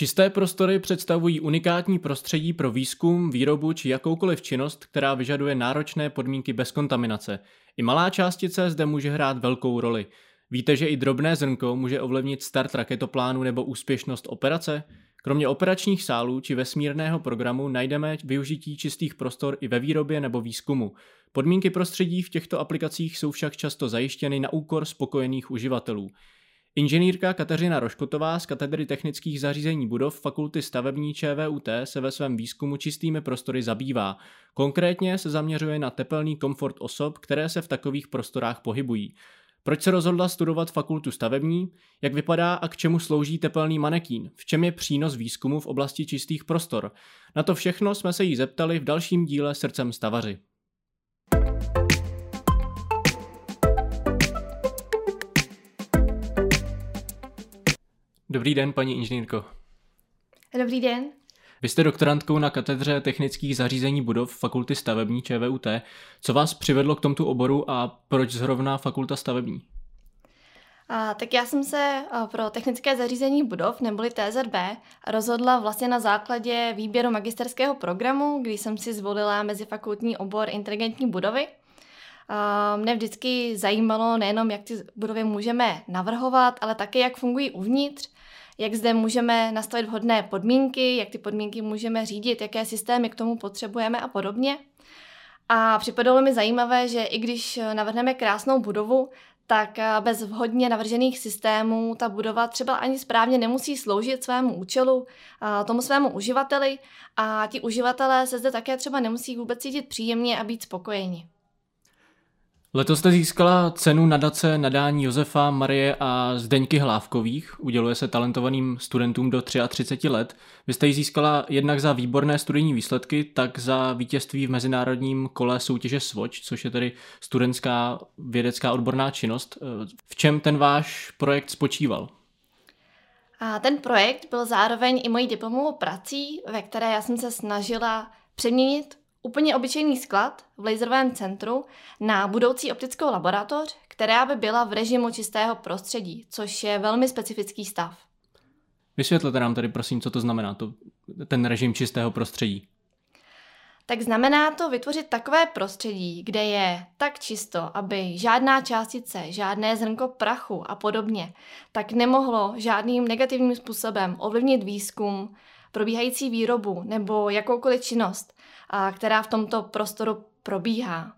Čisté prostory představují unikátní prostředí pro výzkum, výrobu či jakoukoliv činnost, která vyžaduje náročné podmínky bez kontaminace. I malá částice zde může hrát velkou roli. Víte, že i drobné zrnko může ovlivnit start raketoplánu nebo úspěšnost operace? Kromě operačních sálů či vesmírného programu najdeme využití čistých prostor i ve výrobě nebo výzkumu. Podmínky prostředí v těchto aplikacích jsou však často zajištěny na úkor spokojených uživatelů. Inženýrka Kateřina Roškotová z katedry technických zařízení budov Fakulty stavební ČVUT se ve svém výzkumu čistými prostory zabývá. Konkrétně se zaměřuje na tepelný komfort osob, které se v takových prostorách pohybují. Proč se rozhodla studovat fakultu stavební? Jak vypadá a k čemu slouží tepelný manekín? V čem je přínos výzkumu v oblasti čistých prostor? Na to všechno jsme se jí zeptali v dalším díle Srdcem stavaři. Dobrý den, paní inženýrko. Dobrý den. Vy jste doktorantkou na katedře technických zařízení budov Fakulty stavební ČVUT. Co vás přivedlo k tomto oboru a proč zrovna Fakulta stavební? A, tak já jsem se pro technické zařízení budov, neboli TZB, rozhodla vlastně na základě výběru magisterského programu, kdy jsem si zvolila mezifakultní obor inteligentní budovy. A mne vždycky zajímalo nejenom, jak ty budovy můžeme navrhovat, ale také, jak fungují uvnitř, jak zde můžeme nastavit vhodné podmínky, jak ty podmínky můžeme řídit, jaké systémy k tomu potřebujeme a podobně. A připadalo mi zajímavé, že i když navrhneme krásnou budovu, tak bez vhodně navržených systémů ta budova třeba ani správně nemusí sloužit svému účelu, tomu svému uživateli a ti uživatelé se zde také třeba nemusí vůbec cítit příjemně a být spokojeni. Letos jste získala cenu nadace nadání Josefa, Marie a Zdeňky Hlávkových. Uděluje se talentovaným studentům do 33 let. Vy jste ji získala jednak za výborné studijní výsledky, tak za vítězství v mezinárodním kole soutěže SWOČ, což je tedy studentská vědecká odborná činnost. V čem ten váš projekt spočíval? A ten projekt byl zároveň i mojí diplomovou prací, ve které já jsem se snažila přeměnit úplně obyčejný sklad v laserovém centru na budoucí optickou laboratoř, která by byla v režimu čistého prostředí, což je velmi specifický stav. Vysvětlete nám tady prosím, co to znamená, to, ten režim čistého prostředí. Tak znamená to vytvořit takové prostředí, kde je tak čisto, aby žádná částice, žádné zrnko prachu a podobně, tak nemohlo žádným negativním způsobem ovlivnit výzkum, probíhající výrobu nebo jakoukoliv činnost, která v tomto prostoru probíhá.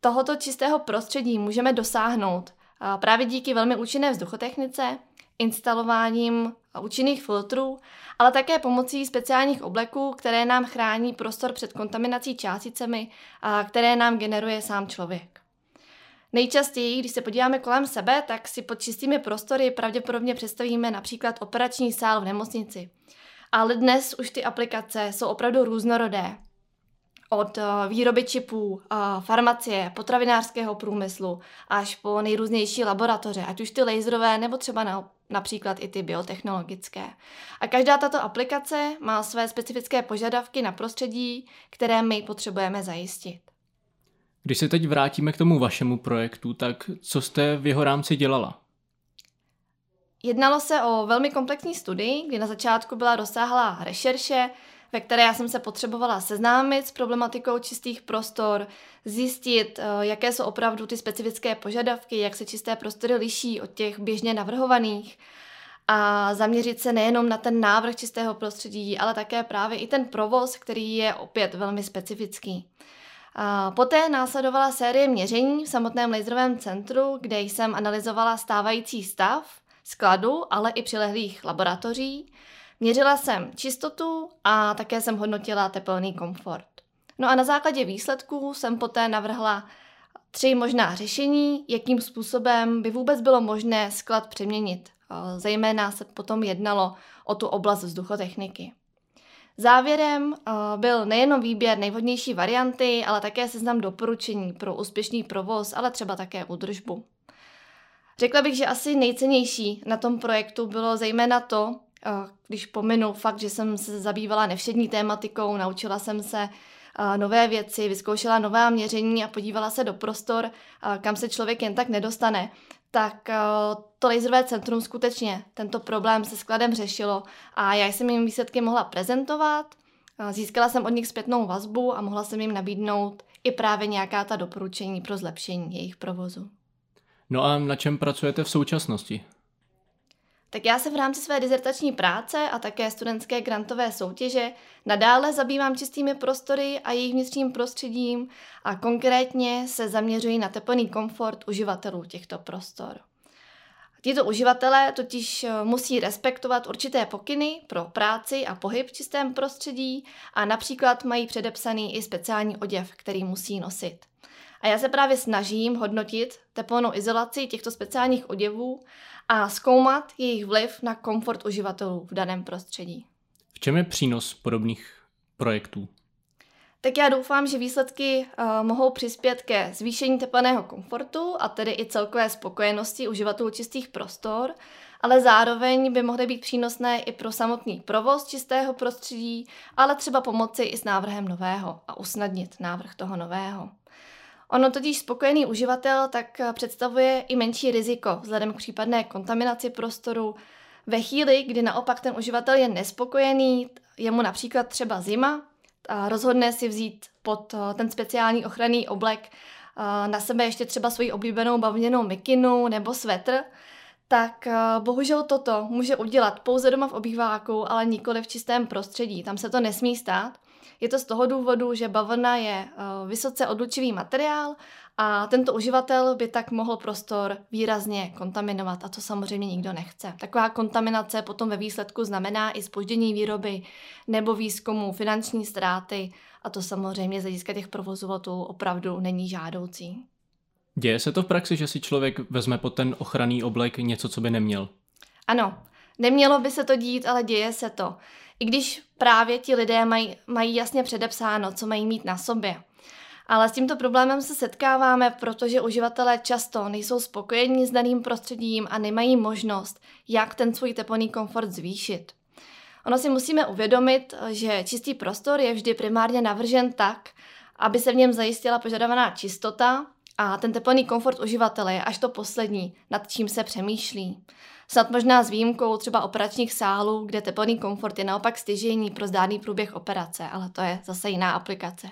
Tohoto čistého prostředí můžeme dosáhnout právě díky velmi účinné vzduchotechnice, instalováním účinných filtrů, ale také pomocí speciálních obleků, které nám chrání prostor před kontaminací částicemi, které nám generuje sám člověk. Nejčastěji, když se podíváme kolem sebe, tak si pod čistými prostory pravděpodobně představíme například operační sál v nemocnici. Ale dnes už ty aplikace jsou opravdu různorodé. Od eh, výroby čipů, eh, farmacie, potravinářského průmyslu až po nejrůznější laboratoře, ať už ty laserové nebo třeba na, například i ty biotechnologické. A každá tato aplikace má své specifické požadavky na prostředí, které my potřebujeme zajistit. Když se teď vrátíme k tomu vašemu projektu, tak co jste v jeho rámci dělala? Jednalo se o velmi komplexní studii, kdy na začátku byla rozsáhlá rešerše, ve které já jsem se potřebovala seznámit s problematikou čistých prostor, zjistit, eh, jaké jsou opravdu ty specifické požadavky, jak se čisté prostory liší od těch běžně navrhovaných a zaměřit se nejenom na ten návrh čistého prostředí, ale také právě i ten provoz, který je opět velmi specifický. A poté následovala série měření v samotném laserovém centru, kde jsem analyzovala stávající stav skladu, ale i přilehlých laboratoří. Měřila jsem čistotu a také jsem hodnotila teplný komfort. No a na základě výsledků jsem poté navrhla tři možná řešení, jakým způsobem by vůbec bylo možné sklad přeměnit. Zejména se potom jednalo o tu oblast vzduchotechniky. Závěrem uh, byl nejenom výběr nejvhodnější varianty, ale také seznam doporučení pro úspěšný provoz, ale třeba také údržbu. Řekla bych, že asi nejcennější na tom projektu bylo zejména to, uh, když pominu fakt, že jsem se zabývala nevšední tématikou, naučila jsem se uh, nové věci, vyzkoušela nová měření a podívala se do prostor, kam se člověk jen tak nedostane, tak eh, to laserové centrum skutečně tento problém se skladem řešilo a já jsem jim výsledky mohla prezentovat, eh, získala jsem od nich zpětnou vazbu a mohla jsem jim nabídnout i právě nějaká ta doporučení pro zlepšení jejich provozu. No a na čem pracujete v současnosti? Tak já se v rámci své dizertační práce a také studentské grantové soutěže nadále zabývám čistými prostory a jejich vnitřním prostředím a konkrétně se zaměřuji na teplný komfort uživatelů těchto prostor. Tito uživatelé totiž eh, musí respektovat určité pokyny pro práci a pohyb v čistém prostředí a například mají předepsaný i speciální oděv, který musí nosit. A já se právě snažím hodnotit teplnou izolaci těchto speciálních oděvů a zkoumat jejich vliv na komfort uživatelů v daném prostředí. V čem je přínos podobných projektů? Tak já doufám, že výsledky uh, mohou přispět ke zvýšení teplného komfortu a tedy i celkové spokojenosti uživatelů čistých prostor, ale zároveň by mohly být přínosné i pro samotný provoz čistého prostředí, ale třeba pomoci i s návrhem nového a usnadnit návrh toho nového. Ono totiž spokojený uživatel tak eh, představuje i menší riziko vzhledem k případné kontaminaci prostoru. Ve chvíli, kdy naopak ten uživatel je nespokojený, je mu například třeba zima, a rozhodne si vzít pod eh, ten speciální ochranný oblek eh, na sebe ještě třeba svoji oblíbenou bavlněnou mikinu nebo svetr, tak bohužel toto může udělat pouze doma v obýváku, ale nikoli v čistém prostředí. Tam se to nesmí stát. Je to z toho důvodu, že bavlna je uh, vysoce odlučivý materiál a tento uživatel by tak mohl prostor výrazně kontaminovat a to samozřejmě nikdo nechce. Taková kontaminace potom ve výsledku znamená i spoždění výroby nebo výzkumu, finanční ztráty a to samozřejmě z hlediska těch provozovatelů opravdu není žádoucí. Děje se to v praxi, že si člověk vezme pod ten ochranný oblek něco, co by neměl? Ano, nemělo by se to dít, ale děje se to. I když právě ti lidé mají, mají jasně předepsáno, co mají mít na sobě. Ale s tímto problémem se setkáváme, protože uživatelé často nejsou spokojení s daným prostředím a nemají možnost, jak ten svůj teplný komfort zvýšit. Ono si musíme uvědomit, že čistý prostor je vždy primárně navržen tak, aby se v něm zajistila požadovaná čistota a ten teplný komfort uživatele je až to poslední, nad čím se přemýšlí. Snad možná s výjimkou třeba operačních sálů, kde teplný komfort je naopak stěžení pro zdárný průběh operace, ale to je zase jiná aplikace.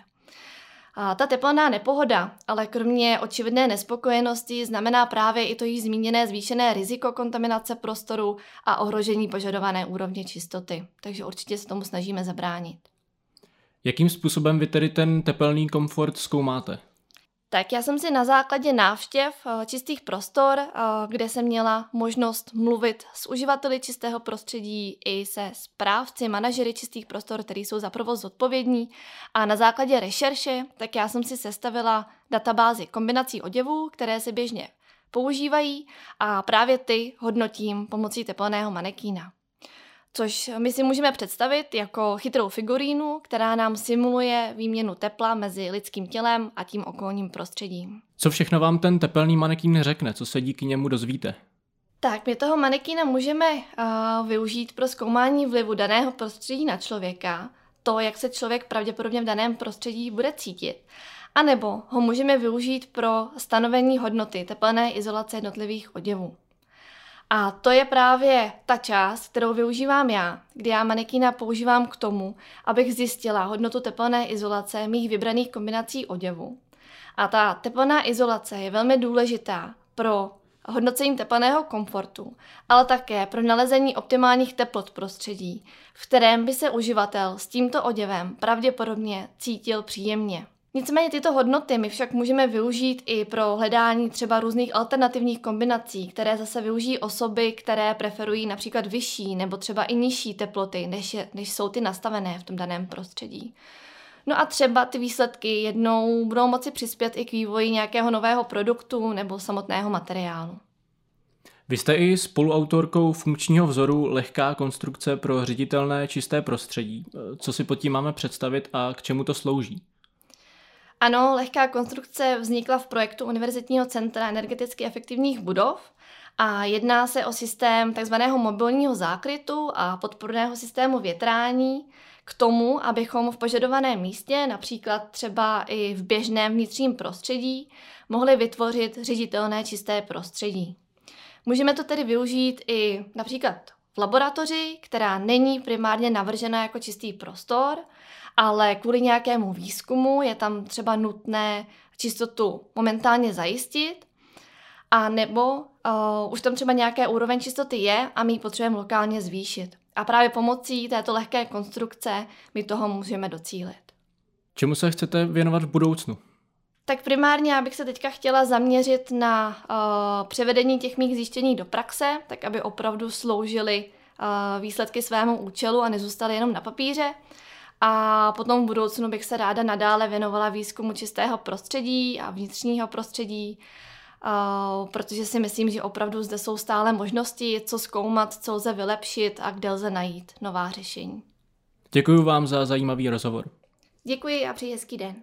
A ta teplná nepohoda, ale kromě očividné nespokojenosti znamená právě i to již zmíněné zvýšené riziko kontaminace prostoru a ohrožení požadované úrovně čistoty. Takže určitě se tomu snažíme zabránit. Jakým způsobem vy tedy ten tepelný komfort zkoumáte? Tak já jsem si na základě návštěv eh, čistých prostor, eh, kde jsem měla možnost mluvit s uživateli čistého prostředí i se správci, manažery čistých prostor, kteří jsou za provoz odpovědní. A na základě rešerše, tak já jsem si sestavila databázi kombinací oděvů, které se běžně používají a právě ty hodnotím pomocí teplného manekína což my si můžeme představit jako chytrou figurínu, která nám simuluje výměnu tepla mezi lidským tělem a tím okolním prostředím. Co všechno vám ten tepelný manekín řekne? Co se díky němu dozvíte? Tak, my toho manekína můžeme uh, využít pro zkoumání vlivu daného prostředí na člověka, to, jak se člověk pravděpodobně v daném prostředí bude cítit. A nebo ho můžeme využít pro stanovení hodnoty tepelné izolace jednotlivých oděvů. A to je právě ta část, kterou využívám já, kdy já manekína používám k tomu, abych zjistila hodnotu teplné izolace mých vybraných kombinací oděvu. A ta teplná izolace je velmi důležitá pro hodnocení teplného komfortu, ale také pro nalezení optimálních teplot prostředí, v kterém by se uživatel s tímto oděvem pravděpodobně cítil příjemně. Nicméně tyto hodnoty my však můžeme využít i pro hledání třeba různých alternativních kombinací, které zase využijí osoby, které preferují například vyšší nebo třeba i nižší teploty, než, je, než jsou ty nastavené v tom daném prostředí. No a třeba ty výsledky jednou budou moci přispět i k vývoji nějakého nového produktu nebo samotného materiálu. Vy jste i spoluautorkou funkčního vzoru Lehká konstrukce pro ředitelné čisté prostředí. Co si pod tím máme představit a k čemu to slouží? Ano, lehká konstrukce vznikla v projektu Univerzitního centra energeticky efektivních budov a jedná se o systém tzv. mobilního zákrytu a podporného systému větrání k tomu, abychom v požadovaném místě, například třeba i v běžném vnitřním prostředí, mohli vytvořit ředitelné čisté prostředí. Můžeme to tedy využít i například v laboratoři, která není primárně navržena jako čistý prostor, ale kvůli nějakému výzkumu je tam třeba nutné čistotu momentálně zajistit, a nebo uh, už tam třeba nějaké úroveň čistoty je a my ji potřebujeme lokálně zvýšit. A právě pomocí této lehké konstrukce my toho můžeme docílit. Čemu se chcete věnovat v budoucnu? Tak primárně já bych se teďka chtěla zaměřit na uh, převedení těch mých zjištění do praxe, tak aby opravdu sloužily uh, výsledky svému účelu a nezůstaly jenom na papíře. A potom v budoucnu bych se ráda nadále věnovala výzkumu čistého prostředí a vnitřního prostředí, uh, protože si myslím, že opravdu zde jsou stále možnosti, co zkoumat, co lze vylepšit a kde lze najít nová řešení. Děkuji vám za zajímavý rozhovor. Děkuji a přeji hezký den.